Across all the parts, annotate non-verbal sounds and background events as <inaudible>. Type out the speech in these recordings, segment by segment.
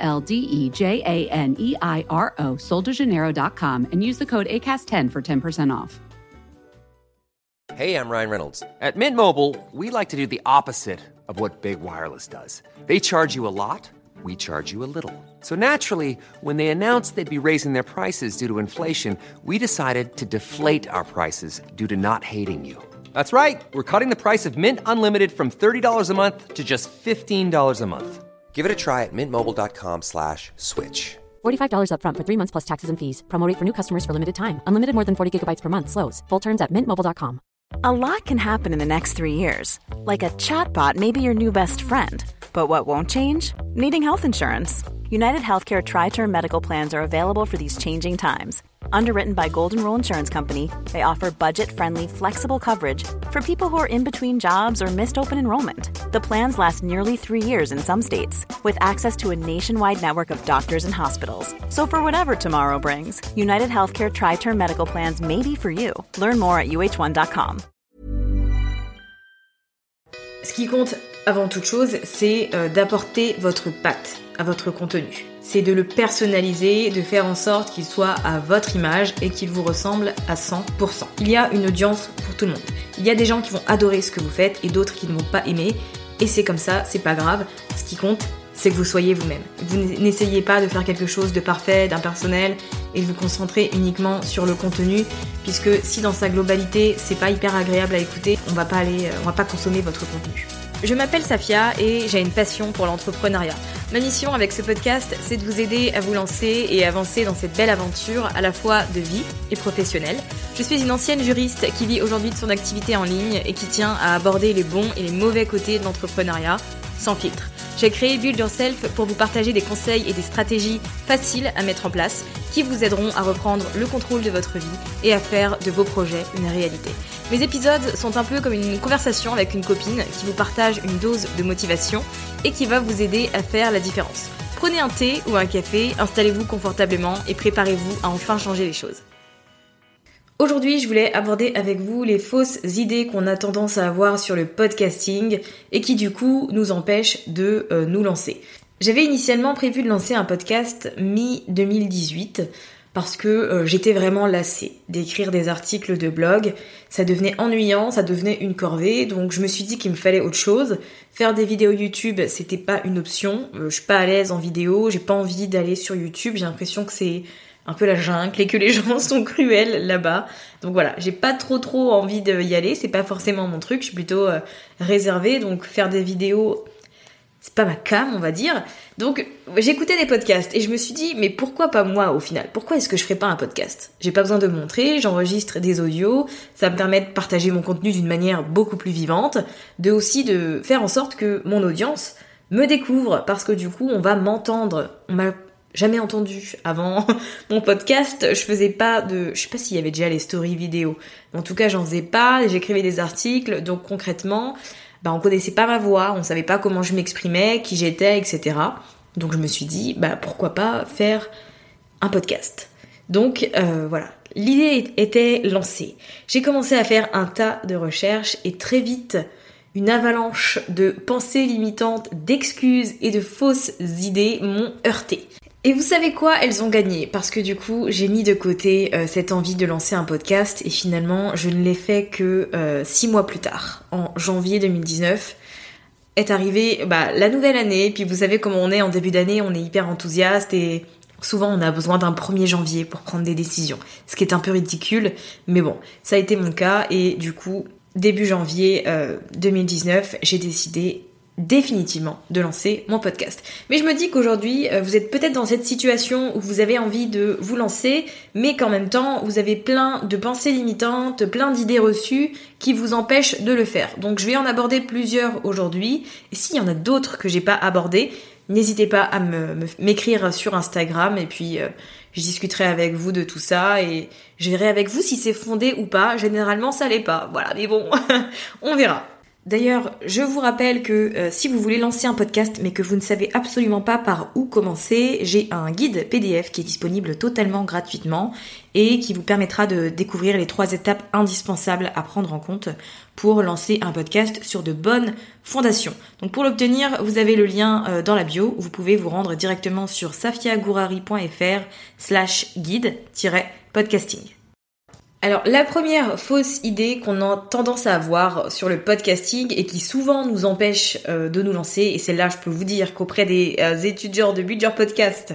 L D E J A N E I R O, soldejaneiro.com, and use the code ACAST10 for 10% off. Hey, I'm Ryan Reynolds. At Mint Mobile, we like to do the opposite of what Big Wireless does. They charge you a lot, we charge you a little. So naturally, when they announced they'd be raising their prices due to inflation, we decided to deflate our prices due to not hating you. That's right. We're cutting the price of Mint Unlimited from $30 a month to just $15 a month. Give it a try at mintmobile.com slash switch. $45 upfront for three months plus taxes and fees. Promote for new customers for limited time. Unlimited more than 40 gigabytes per month. Slows. Full terms at mintmobile.com. A lot can happen in the next three years. Like a chatbot may be your new best friend. But what won't change? Needing health insurance. United Healthcare Tri Term Medical Plans are available for these changing times. Underwritten by Golden Rule Insurance Company, they offer budget friendly, flexible coverage for people who are in between jobs or missed open enrollment. The plans last nearly three years in some states, with access to a nationwide network of doctors and hospitals. So, for whatever tomorrow brings, United Healthcare Tri Term Medical Plans may be for you. Learn more at uh1.com. Ce qui compte avant toute chose, c'est euh, d'apporter votre patte à votre contenu. C'est de le personnaliser, de faire en sorte qu'il soit à votre image et qu'il vous ressemble à 100%. Il y a une audience pour tout le monde. Il y a des gens qui vont adorer ce que vous faites et d'autres qui ne vont pas aimer. Et c'est comme ça, c'est pas grave. Ce qui compte, c'est que vous soyez vous-même. Vous n'essayez pas de faire quelque chose de parfait, d'impersonnel et de vous concentrer uniquement sur le contenu puisque si dans sa globalité, c'est pas hyper agréable à écouter, on va pas aller on va pas consommer votre contenu. Je m'appelle Safia et j'ai une passion pour l'entrepreneuriat. Ma mission avec ce podcast, c'est de vous aider à vous lancer et avancer dans cette belle aventure à la fois de vie et professionnelle. Je suis une ancienne juriste qui vit aujourd'hui de son activité en ligne et qui tient à aborder les bons et les mauvais côtés de l'entrepreneuriat sans filtre. J'ai créé Build Yourself pour vous partager des conseils et des stratégies faciles à mettre en place qui vous aideront à reprendre le contrôle de votre vie et à faire de vos projets une réalité. Mes épisodes sont un peu comme une conversation avec une copine qui vous partage une dose de motivation et qui va vous aider à faire la différence. Prenez un thé ou un café, installez-vous confortablement et préparez-vous à enfin changer les choses. Aujourd'hui, je voulais aborder avec vous les fausses idées qu'on a tendance à avoir sur le podcasting et qui du coup nous empêchent de euh, nous lancer. J'avais initialement prévu de lancer un podcast mi-2018 parce que euh, j'étais vraiment lassée d'écrire des articles de blog. Ça devenait ennuyant, ça devenait une corvée, donc je me suis dit qu'il me fallait autre chose. Faire des vidéos YouTube, c'était pas une option. Euh, je suis pas à l'aise en vidéo, j'ai pas envie d'aller sur YouTube, j'ai l'impression que c'est un peu la jungle et que les <laughs> gens sont cruels là-bas. Donc voilà, j'ai pas trop trop envie d'y aller, c'est pas forcément mon truc, je suis plutôt euh, réservée, donc faire des vidéos, c'est pas ma cam, on va dire. Donc j'écoutais des podcasts et je me suis dit, mais pourquoi pas moi au final? Pourquoi est-ce que je ferais pas un podcast? J'ai pas besoin de montrer, j'enregistre des audios, ça me permet de partager mon contenu d'une manière beaucoup plus vivante, de aussi de faire en sorte que mon audience me découvre. Parce que du coup on va m'entendre. Jamais entendu avant <laughs> mon podcast. Je faisais pas de, je sais pas s'il y avait déjà les stories vidéo. En tout cas, j'en faisais pas. J'écrivais des articles. Donc concrètement, bah on connaissait pas ma voix, on savait pas comment je m'exprimais, qui j'étais, etc. Donc je me suis dit, bah pourquoi pas faire un podcast. Donc euh, voilà, l'idée était lancée. J'ai commencé à faire un tas de recherches et très vite, une avalanche de pensées limitantes, d'excuses et de fausses idées m'ont heurté. Et vous savez quoi Elles ont gagné. Parce que du coup j'ai mis de côté euh, cette envie de lancer un podcast. Et finalement je ne l'ai fait que euh, six mois plus tard, en janvier 2019 est arrivée bah, la nouvelle année. Puis vous savez comment on est en début d'année, on est hyper enthousiaste et souvent on a besoin d'un 1er janvier pour prendre des décisions. Ce qui est un peu ridicule, mais bon, ça a été mon cas. Et du coup début janvier 2019 euh, j'ai décidé définitivement de lancer mon podcast. Mais je me dis qu'aujourd'hui, euh, vous êtes peut-être dans cette situation où vous avez envie de vous lancer, mais qu'en même temps, vous avez plein de pensées limitantes, plein d'idées reçues qui vous empêchent de le faire. Donc je vais en aborder plusieurs aujourd'hui, et s'il y en a d'autres que j'ai pas abordées, n'hésitez pas à m'écrire sur Instagram et puis je discuterai avec vous de tout ça et je verrai avec vous si c'est fondé ou pas. Généralement, ça l'est pas. Voilà, mais bon, <laughs> on verra. D'ailleurs, je vous rappelle que euh, si vous voulez lancer un podcast mais que vous ne savez absolument pas par où commencer, j'ai un guide PDF qui est disponible totalement gratuitement et qui vous permettra de découvrir les trois étapes indispensables à prendre en compte pour lancer un podcast sur de bonnes fondations. Donc pour l'obtenir, vous avez le lien euh, dans la bio, vous pouvez vous rendre directement sur safiagourari.fr slash guide-podcasting. Alors la première fausse idée qu'on a tendance à avoir sur le podcasting et qui souvent nous empêche euh, de nous lancer, et celle-là je peux vous dire qu'auprès des euh, étudiants de Build Podcast,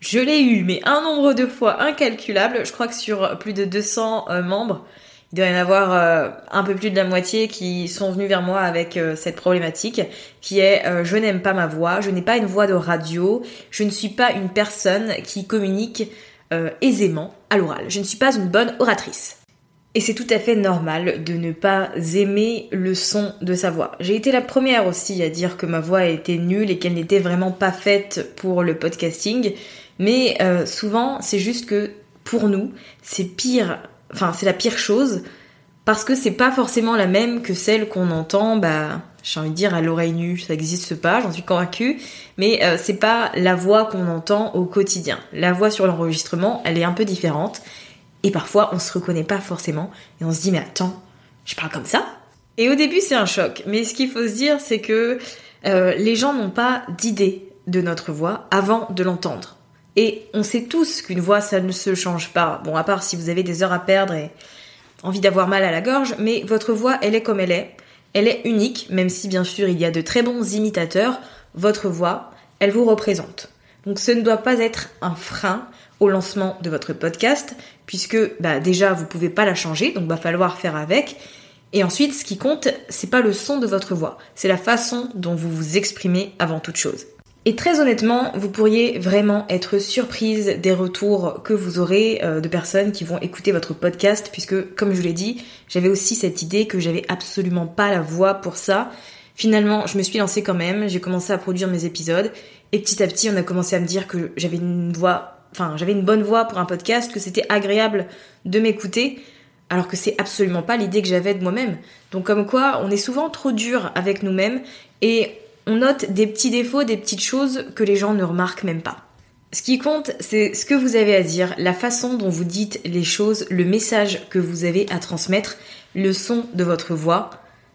je l'ai eu, mais un nombre de fois incalculable. Je crois que sur plus de 200 euh, membres, il doit y en avoir un peu plus de la moitié qui sont venus vers moi avec cette problématique, qui est je n'aime pas ma voix, je n'ai pas une voix de radio, je ne suis pas une personne qui communique euh, aisément à l'oral. Je ne suis pas une bonne oratrice. Et c'est tout à fait normal de ne pas aimer le son de sa voix. J'ai été la première aussi à dire que ma voix était nulle et qu'elle n'était vraiment pas faite pour le podcasting. Mais euh, souvent, c'est juste que pour nous, c'est pire, enfin c'est la pire chose parce que c'est pas forcément la même que celle qu'on entend bah j'ai envie de dire à l'oreille nue, ça n'existe pas, j'en suis convaincue, mais euh, c'est pas la voix qu'on entend au quotidien. La voix sur l'enregistrement, elle est un peu différente, et parfois on se reconnaît pas forcément, et on se dit mais attends, je parle comme ça. Et au début c'est un choc, mais ce qu'il faut se dire c'est que euh, les gens n'ont pas d'idée de notre voix avant de l'entendre. Et on sait tous qu'une voix ça ne se change pas, bon à part si vous avez des heures à perdre et envie d'avoir mal à la gorge, mais votre voix elle est comme elle est. Elle est unique, même si bien sûr il y a de très bons imitateurs, votre voix, elle vous représente. Donc ce ne doit pas être un frein au lancement de votre podcast, puisque bah, déjà vous pouvez pas la changer, donc va falloir faire avec. Et ensuite, ce qui compte, c'est pas le son de votre voix, c'est la façon dont vous vous exprimez avant toute chose. Et très honnêtement, vous pourriez vraiment être surprise des retours que vous aurez euh, de personnes qui vont écouter votre podcast, puisque comme je vous l'ai dit, j'avais aussi cette idée que j'avais absolument pas la voix pour ça. Finalement, je me suis lancée quand même, j'ai commencé à produire mes épisodes, et petit à petit, on a commencé à me dire que j'avais une voix, enfin, j'avais une bonne voix pour un podcast, que c'était agréable de m'écouter, alors que c'est absolument pas l'idée que j'avais de moi-même. Donc comme quoi, on est souvent trop dur avec nous-mêmes, et on note des petits défauts, des petites choses que les gens ne remarquent même pas. Ce qui compte, c'est ce que vous avez à dire, la façon dont vous dites les choses, le message que vous avez à transmettre, le son de votre voix.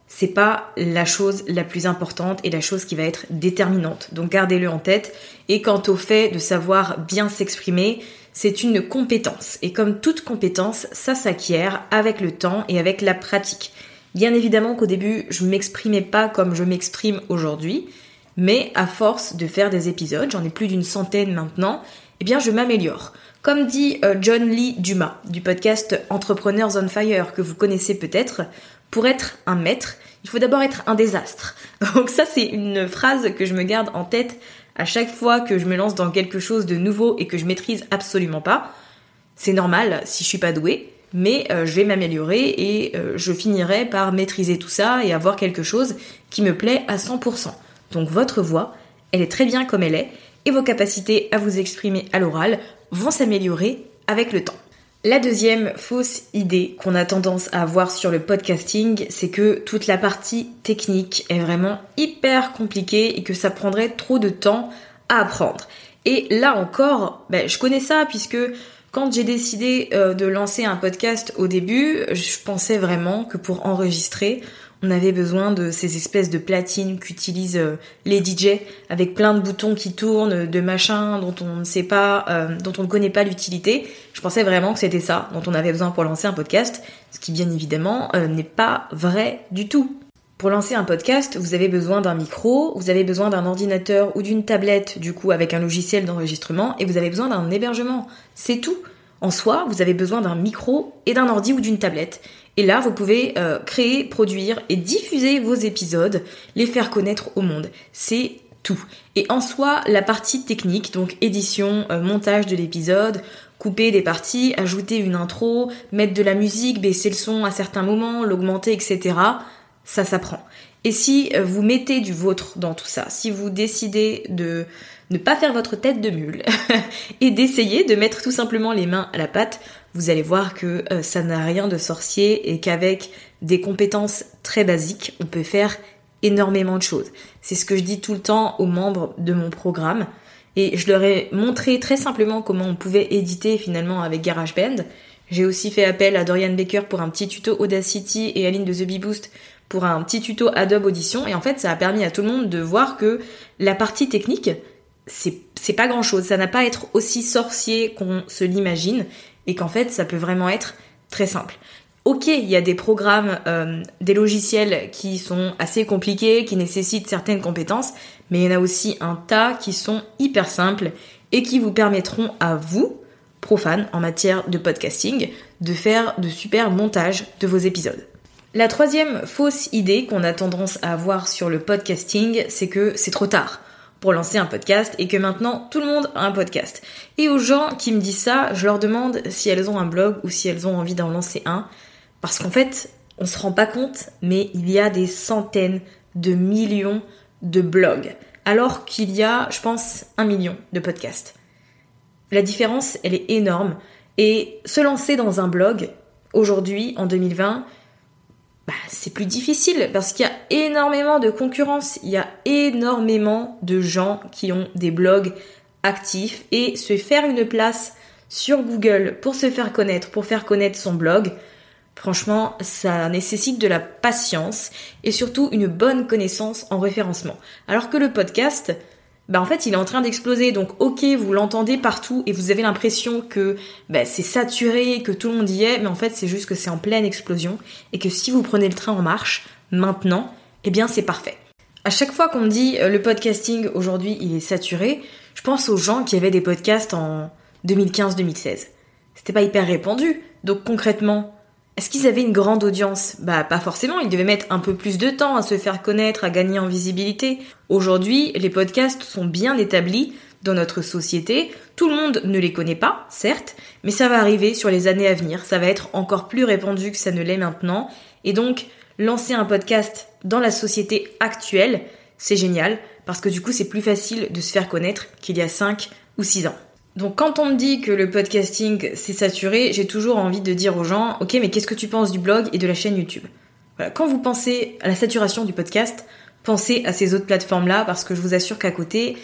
C'est pas la chose la plus importante et la chose qui va être déterminante. Donc gardez-le en tête. Et quant au fait de savoir bien s'exprimer, c'est une compétence. Et comme toute compétence, ça s'acquiert avec le temps et avec la pratique. Bien évidemment qu'au début, je m'exprimais pas comme je m'exprime aujourd'hui, mais à force de faire des épisodes, j'en ai plus d'une centaine maintenant, eh bien je m'améliore. Comme dit euh, John Lee Dumas du podcast Entrepreneurs on Fire que vous connaissez peut-être, pour être un maître, il faut d'abord être un désastre. <laughs> Donc ça c'est une phrase que je me garde en tête à chaque fois que je me lance dans quelque chose de nouveau et que je maîtrise absolument pas. C'est normal si je suis pas douée, mais euh, je vais m'améliorer et euh, je finirai par maîtriser tout ça et avoir quelque chose qui me plaît à 100%. Donc votre voix, elle est très bien comme elle est et vos capacités à vous exprimer à l'oral vont s'améliorer avec le temps. La deuxième fausse idée qu'on a tendance à avoir sur le podcasting, c'est que toute la partie technique est vraiment hyper compliquée et que ça prendrait trop de temps à apprendre. Et là encore, ben, je connais ça puisque quand j'ai décidé euh, de lancer un podcast au début, je pensais vraiment que pour enregistrer, on avait besoin de ces espèces de platines qu'utilisent euh, les DJ avec plein de boutons qui tournent, de machins dont on ne sait pas, euh, dont on ne connaît pas l'utilité. Je pensais vraiment que c'était ça dont on avait besoin pour lancer un podcast, ce qui bien évidemment n'est pas vrai du tout. Pour lancer un podcast, vous avez besoin d'un micro, vous avez besoin d'un ordinateur ou d'une tablette, du coup, avec un logiciel d'enregistrement, et vous avez besoin d'un hébergement. C'est tout. En soi, vous avez besoin d'un micro et d'un ordi ou d'une tablette. Et là, vous pouvez euh, créer, produire et diffuser vos épisodes, les faire connaître au monde. C'est tout. Et en soi, la partie technique, donc édition, euh, montage de l'épisode, couper des parties, ajouter une intro, mettre de la musique, baisser le son à certains moments, l'augmenter, etc ça s'apprend. Et si euh, vous mettez du vôtre dans tout ça, si vous décidez de ne pas faire votre tête de mule <laughs> et d'essayer de mettre tout simplement les mains à la pâte, vous allez voir que euh, ça n'a rien de sorcier et qu'avec des compétences très basiques, on peut faire énormément de choses. C'est ce que je dis tout le temps aux membres de mon programme. Et je leur ai montré très simplement comment on pouvait éditer finalement avec GarageBand. J'ai aussi fait appel à Dorian Baker pour un petit tuto Audacity et Aline de The Bee Boost pour un petit tuto Adobe Audition. Et en fait, ça a permis à tout le monde de voir que la partie technique, c'est pas grand chose. Ça n'a pas à être aussi sorcier qu'on se l'imagine et qu'en fait, ça peut vraiment être très simple. Ok, il y a des programmes, euh, des logiciels qui sont assez compliqués, qui nécessitent certaines compétences, mais il y en a aussi un tas qui sont hyper simples et qui vous permettront à vous, profanes en matière de podcasting, de faire de super montages de vos épisodes. La troisième fausse idée qu'on a tendance à avoir sur le podcasting, c'est que c'est trop tard pour lancer un podcast et que maintenant tout le monde a un podcast. Et aux gens qui me disent ça, je leur demande si elles ont un blog ou si elles ont envie d'en lancer un. Parce qu'en fait, on se rend pas compte, mais il y a des centaines de millions de blogs. Alors qu'il y a, je pense, un million de podcasts. La différence, elle est énorme. Et se lancer dans un blog, aujourd'hui, en 2020, bah, c'est plus difficile parce qu'il y a énormément de concurrence, il y a énormément de gens qui ont des blogs actifs et se faire une place sur Google pour se faire connaître, pour faire connaître son blog, franchement, ça nécessite de la patience et surtout une bonne connaissance en référencement. Alors que le podcast, bah en fait il est en train d'exploser. Donc ok, vous l'entendez partout et vous avez l'impression que bah, c'est saturé, que tout le monde y est, mais en fait c'est juste que c'est en pleine explosion et que si vous prenez le train en marche maintenant, eh bien c'est parfait. À chaque fois qu'on dit euh, le podcasting aujourd'hui il est saturé, je pense aux gens qui avaient des podcasts en 2015-2016. C'était pas hyper répandu. Donc concrètement, est-ce qu'ils avaient une grande audience? Bah pas forcément, ils devaient mettre un peu plus de temps à se faire connaître, à gagner en visibilité. Aujourd'hui, les podcasts sont bien établis dans notre société. Tout le monde ne les connaît pas, certes, mais ça va arriver sur les années à venir. Ça va être encore plus répandu que ça ne l'est maintenant. Et donc, lancer un podcast dans la société actuelle, c'est génial, parce que du coup, c'est plus facile de se faire connaître qu'il y a 5 ou 6 ans. Donc quand on me dit que le podcasting c'est saturé, j'ai toujours envie de dire aux gens, ok mais qu'est-ce que tu penses du blog et de la chaîne YouTube? Voilà. Quand vous pensez à la saturation du podcast, pensez à ces autres plateformes-là parce que je vous assure qu'à côté,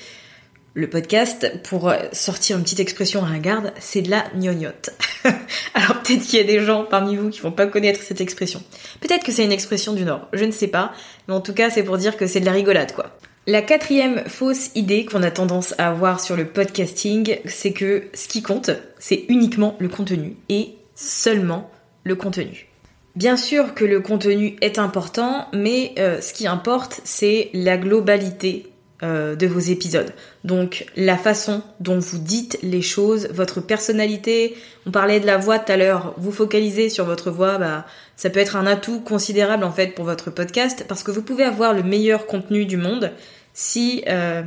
le podcast, pour sortir une petite expression ringarde, c'est de la gnognotte. <laughs> Alors peut-être qu'il y a des gens parmi vous qui vont pas connaître cette expression. Peut-être que c'est une expression du Nord, je ne sais pas, mais en tout cas c'est pour dire que c'est de la rigolade quoi. La quatrième fausse idée qu'on a tendance à avoir sur le podcasting, c'est que ce qui compte, c'est uniquement le contenu et seulement le contenu. Bien sûr que le contenu est important, mais euh, ce qui importe, c'est la globalité euh, de vos épisodes. Donc la façon dont vous dites les choses, votre personnalité. On parlait de la voix tout à l'heure. Vous focalisez sur votre voix, bah, ça peut être un atout considérable en fait pour votre podcast parce que vous pouvez avoir le meilleur contenu du monde si euh,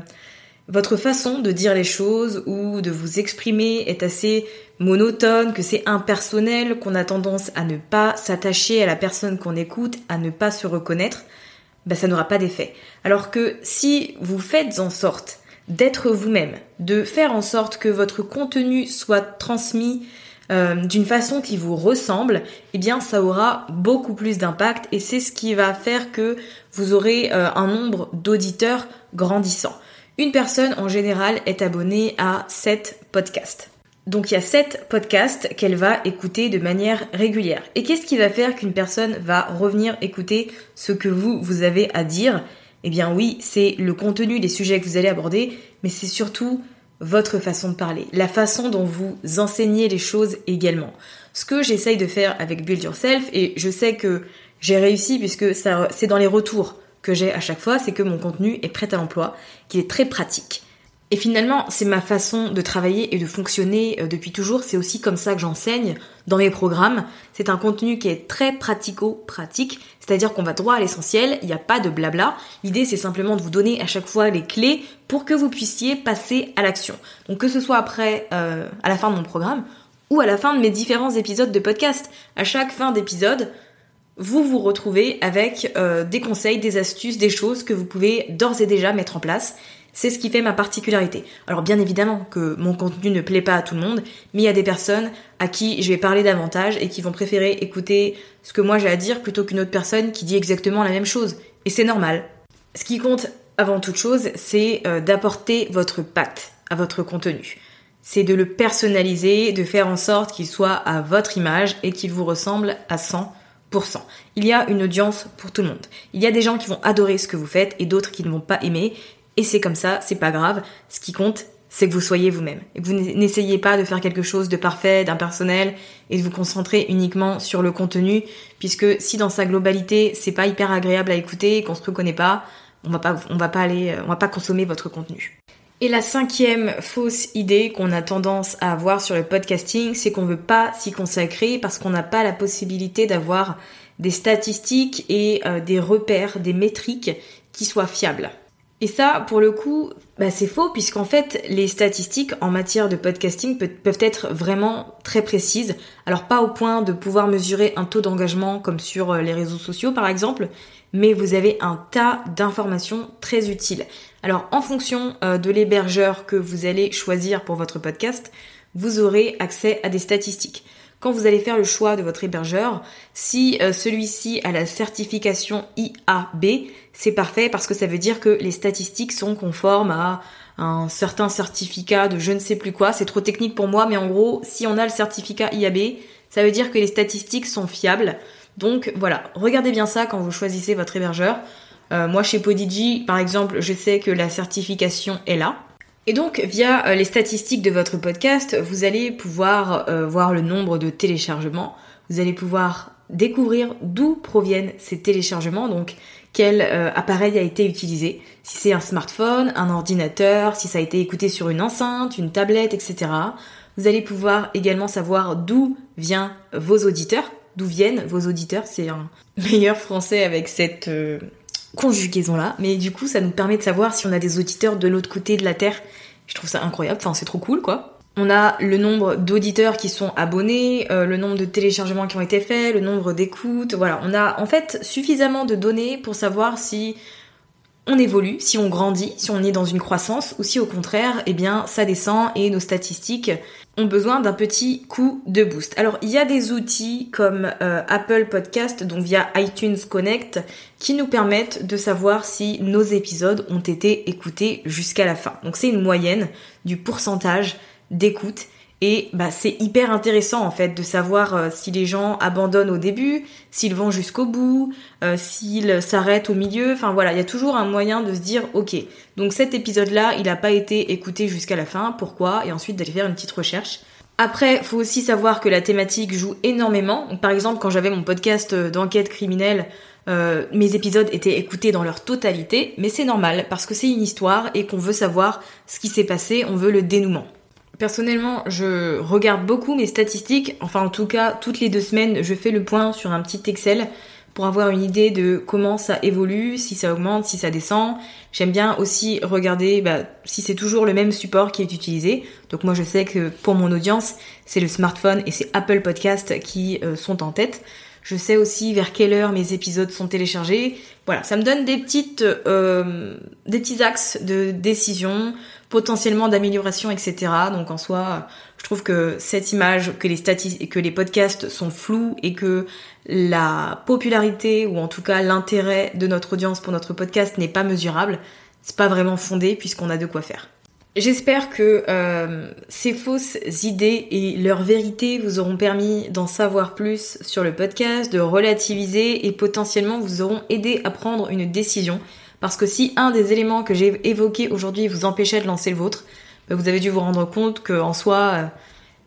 votre façon de dire les choses ou de vous exprimer est assez monotone, que c'est impersonnel, qu'on a tendance à ne pas s'attacher à la personne qu'on écoute, à ne pas se reconnaître, bah, ça n'aura pas d'effet. Alors que si vous faites en sorte d'être vous-même, de faire en sorte que votre contenu soit transmis euh, d'une façon qui vous ressemble, eh bien ça aura beaucoup plus d'impact et c'est ce qui va faire que vous aurez euh, un nombre d'auditeurs grandissant. Une personne en général est abonnée à 7 podcasts. Donc il y a 7 podcasts qu'elle va écouter de manière régulière. Et qu'est-ce qui va faire qu'une personne va revenir écouter ce que vous, vous avez à dire? Eh bien oui, c'est le contenu, les sujets que vous allez aborder, mais c'est surtout votre façon de parler, la façon dont vous enseignez les choses également. Ce que j'essaye de faire avec Build Yourself, et je sais que j'ai réussi puisque c'est dans les retours que j'ai à chaque fois, c'est que mon contenu est prêt à l'emploi, qu'il est très pratique. Et finalement, c'est ma façon de travailler et de fonctionner euh, depuis toujours. C'est aussi comme ça que j'enseigne dans mes programmes. C'est un contenu qui est très pratico-pratique, c'est-à-dire qu'on va droit à l'essentiel, il n'y a pas de blabla. L'idée, c'est simplement de vous donner à chaque fois les clés pour que vous puissiez passer à l'action. Donc que ce soit après, euh, à la fin de mon programme, ou à la fin de mes différents épisodes de podcast. À chaque fin d'épisode, vous vous retrouvez avec euh, des conseils, des astuces, des choses que vous pouvez d'ores et déjà mettre en place. C'est ce qui fait ma particularité. Alors bien évidemment que mon contenu ne plaît pas à tout le monde, mais il y a des personnes à qui je vais parler davantage et qui vont préférer écouter ce que moi j'ai à dire plutôt qu'une autre personne qui dit exactement la même chose. Et c'est normal. Ce qui compte avant toute chose, c'est euh, d'apporter votre patte à votre contenu. C'est de le personnaliser, de faire en sorte qu'il soit à votre image et qu'il vous ressemble à 100%. Il y a une audience pour tout le monde. Il y a des gens qui vont adorer ce que vous faites et d'autres qui ne vont pas aimer. Et c'est comme ça, c'est pas grave. Ce qui compte, c'est que vous soyez vous-même. Et que vous n'essayez pas de faire quelque chose de parfait, d'impersonnel, et de vous concentrer uniquement sur le contenu, puisque si dans sa globalité, c'est pas hyper agréable à écouter, qu'on se reconnaît pas, on va pas, on va pas aller, on va pas consommer votre contenu. Et la cinquième fausse idée qu'on a tendance à avoir sur le podcasting, c'est qu'on veut pas s'y consacrer parce qu'on n'a pas la possibilité d'avoir des statistiques et euh, des repères, des métriques qui soient fiables. Et ça, pour le coup, bah, c'est faux puisqu'en fait, les statistiques en matière de podcasting peuvent être vraiment très précises. Alors pas au point de pouvoir mesurer un taux d'engagement comme sur euh, les réseaux sociaux par exemple, mais vous avez un tas d'informations très utiles. Alors en fonction euh, de l'hébergeur que vous allez choisir pour votre podcast, vous aurez accès à des statistiques. Quand vous allez faire le choix de votre hébergeur, si euh, celui-ci a la certification IAB, c'est parfait parce que ça veut dire que les statistiques sont conformes à un certain certificat de je ne sais plus quoi. C'est trop technique pour moi, mais en gros, si on a le certificat IAB, ça veut dire que les statistiques sont fiables. Donc voilà, regardez bien ça quand vous choisissez votre hébergeur. Euh, moi chez Podigi, par exemple, je sais que la certification est là. Et donc via euh, les statistiques de votre podcast, vous allez pouvoir euh, voir le nombre de téléchargements. Vous allez pouvoir découvrir d'où proviennent ces téléchargements, donc quel appareil a été utilisé, si c'est un smartphone, un ordinateur, si ça a été écouté sur une enceinte, une tablette, etc. Vous allez pouvoir également savoir d'où viennent vos auditeurs, d'où viennent vos auditeurs. C'est un <laughs> meilleur français avec cette euh, conjugaison-là. Mais du coup, ça nous permet de savoir si on a des auditeurs de l'autre côté de la Terre. Je trouve ça incroyable. Enfin, c'est trop cool, quoi. On a le nombre d'auditeurs qui sont abonnés, euh, le nombre de téléchargements qui ont été faits, le nombre d'écoutes. Voilà, on a en fait suffisamment de données pour savoir si on évolue, si on grandit, si on est dans une croissance, ou si au contraire, eh bien, ça descend et nos statistiques ont besoin d'un petit coup de boost. Alors il y a des outils comme euh, Apple Podcast, donc via iTunes Connect, qui nous permettent de savoir si nos épisodes ont été écoutés jusqu'à la fin. Donc c'est une moyenne du pourcentage d'écoute et bah, c'est hyper intéressant en fait de savoir euh, si les gens abandonnent au début, s'ils vont jusqu'au bout, euh, s'ils s'arrêtent au milieu. Enfin voilà, il y a toujours un moyen de se dire ok, donc cet épisode-là, il n'a pas été écouté jusqu'à la fin, pourquoi Et ensuite d'aller faire une petite recherche. Après, faut aussi savoir que la thématique joue énormément. par exemple, quand j'avais mon podcast euh, d'enquête criminelle, mes épisodes étaient écoutés dans leur totalité, mais c'est normal parce que c'est une histoire et qu'on veut savoir ce qui s'est passé, on veut le dénouement. Personnellement, je regarde beaucoup mes statistiques. Enfin, en tout cas, toutes les deux semaines, je fais le point sur un petit Excel pour avoir une idée de comment ça évolue, si ça augmente, si ça descend. J'aime bien aussi regarder bah, si c'est toujours le même support qui est utilisé. Donc moi, je sais que pour mon audience, c'est le smartphone et c'est Apple Podcast qui euh, sont en tête. Je sais aussi vers quelle heure mes épisodes sont téléchargés. Voilà, ça me donne des petites, euh, des petits axes de décision potentiellement d'amélioration, etc. Donc en soi, je trouve que cette image, que les statistiques, que les podcasts sont flous et que la popularité ou en tout cas l'intérêt de notre audience pour notre podcast n'est pas mesurable, c'est pas vraiment fondé puisqu'on a de quoi faire. J'espère que euh, ces fausses idées et leur vérité vous auront permis d'en savoir plus sur le podcast, de relativiser et potentiellement vous auront aidé à prendre une décision parce que si un des éléments que j'ai évoqués aujourd'hui vous empêchait de lancer le vôtre, bah, vous avez dû vous rendre compte que en soi, euh,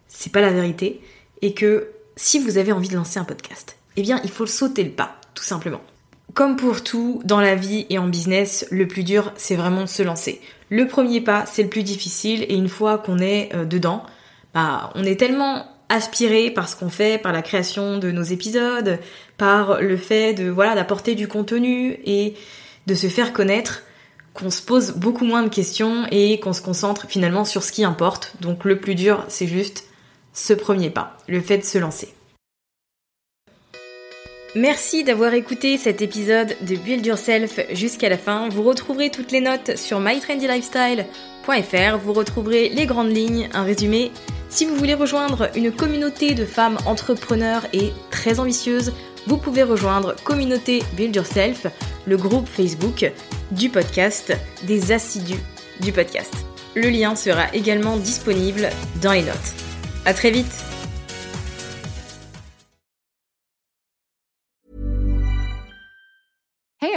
c'est pas la vérité. Et que si vous avez envie de lancer un podcast, eh bien, il faut sauter le pas, tout simplement. Comme pour tout dans la vie et en business, le plus dur, c'est vraiment de se lancer. Le premier pas, c'est le plus difficile, et une fois qu'on est euh, dedans, bah, on est tellement aspiré par ce qu'on fait, par la création de nos épisodes, par le fait de voilà d'apporter du contenu et de se faire connaître, qu'on se pose beaucoup moins de questions et qu'on se concentre finalement sur ce qui importe. Donc le plus dur, c'est juste ce premier pas, le fait de se lancer. Merci d'avoir écouté cet épisode de Build Yourself jusqu'à la fin. Vous retrouverez toutes les notes sur mytrendylifestyle.fr. Vous retrouverez les grandes lignes, un résumé. Si vous voulez rejoindre une communauté de femmes entrepreneurs et très ambitieuses, vous pouvez rejoindre Communauté Build Yourself, le groupe Facebook du podcast, des assidus du podcast. Le lien sera également disponible dans les notes. À très vite!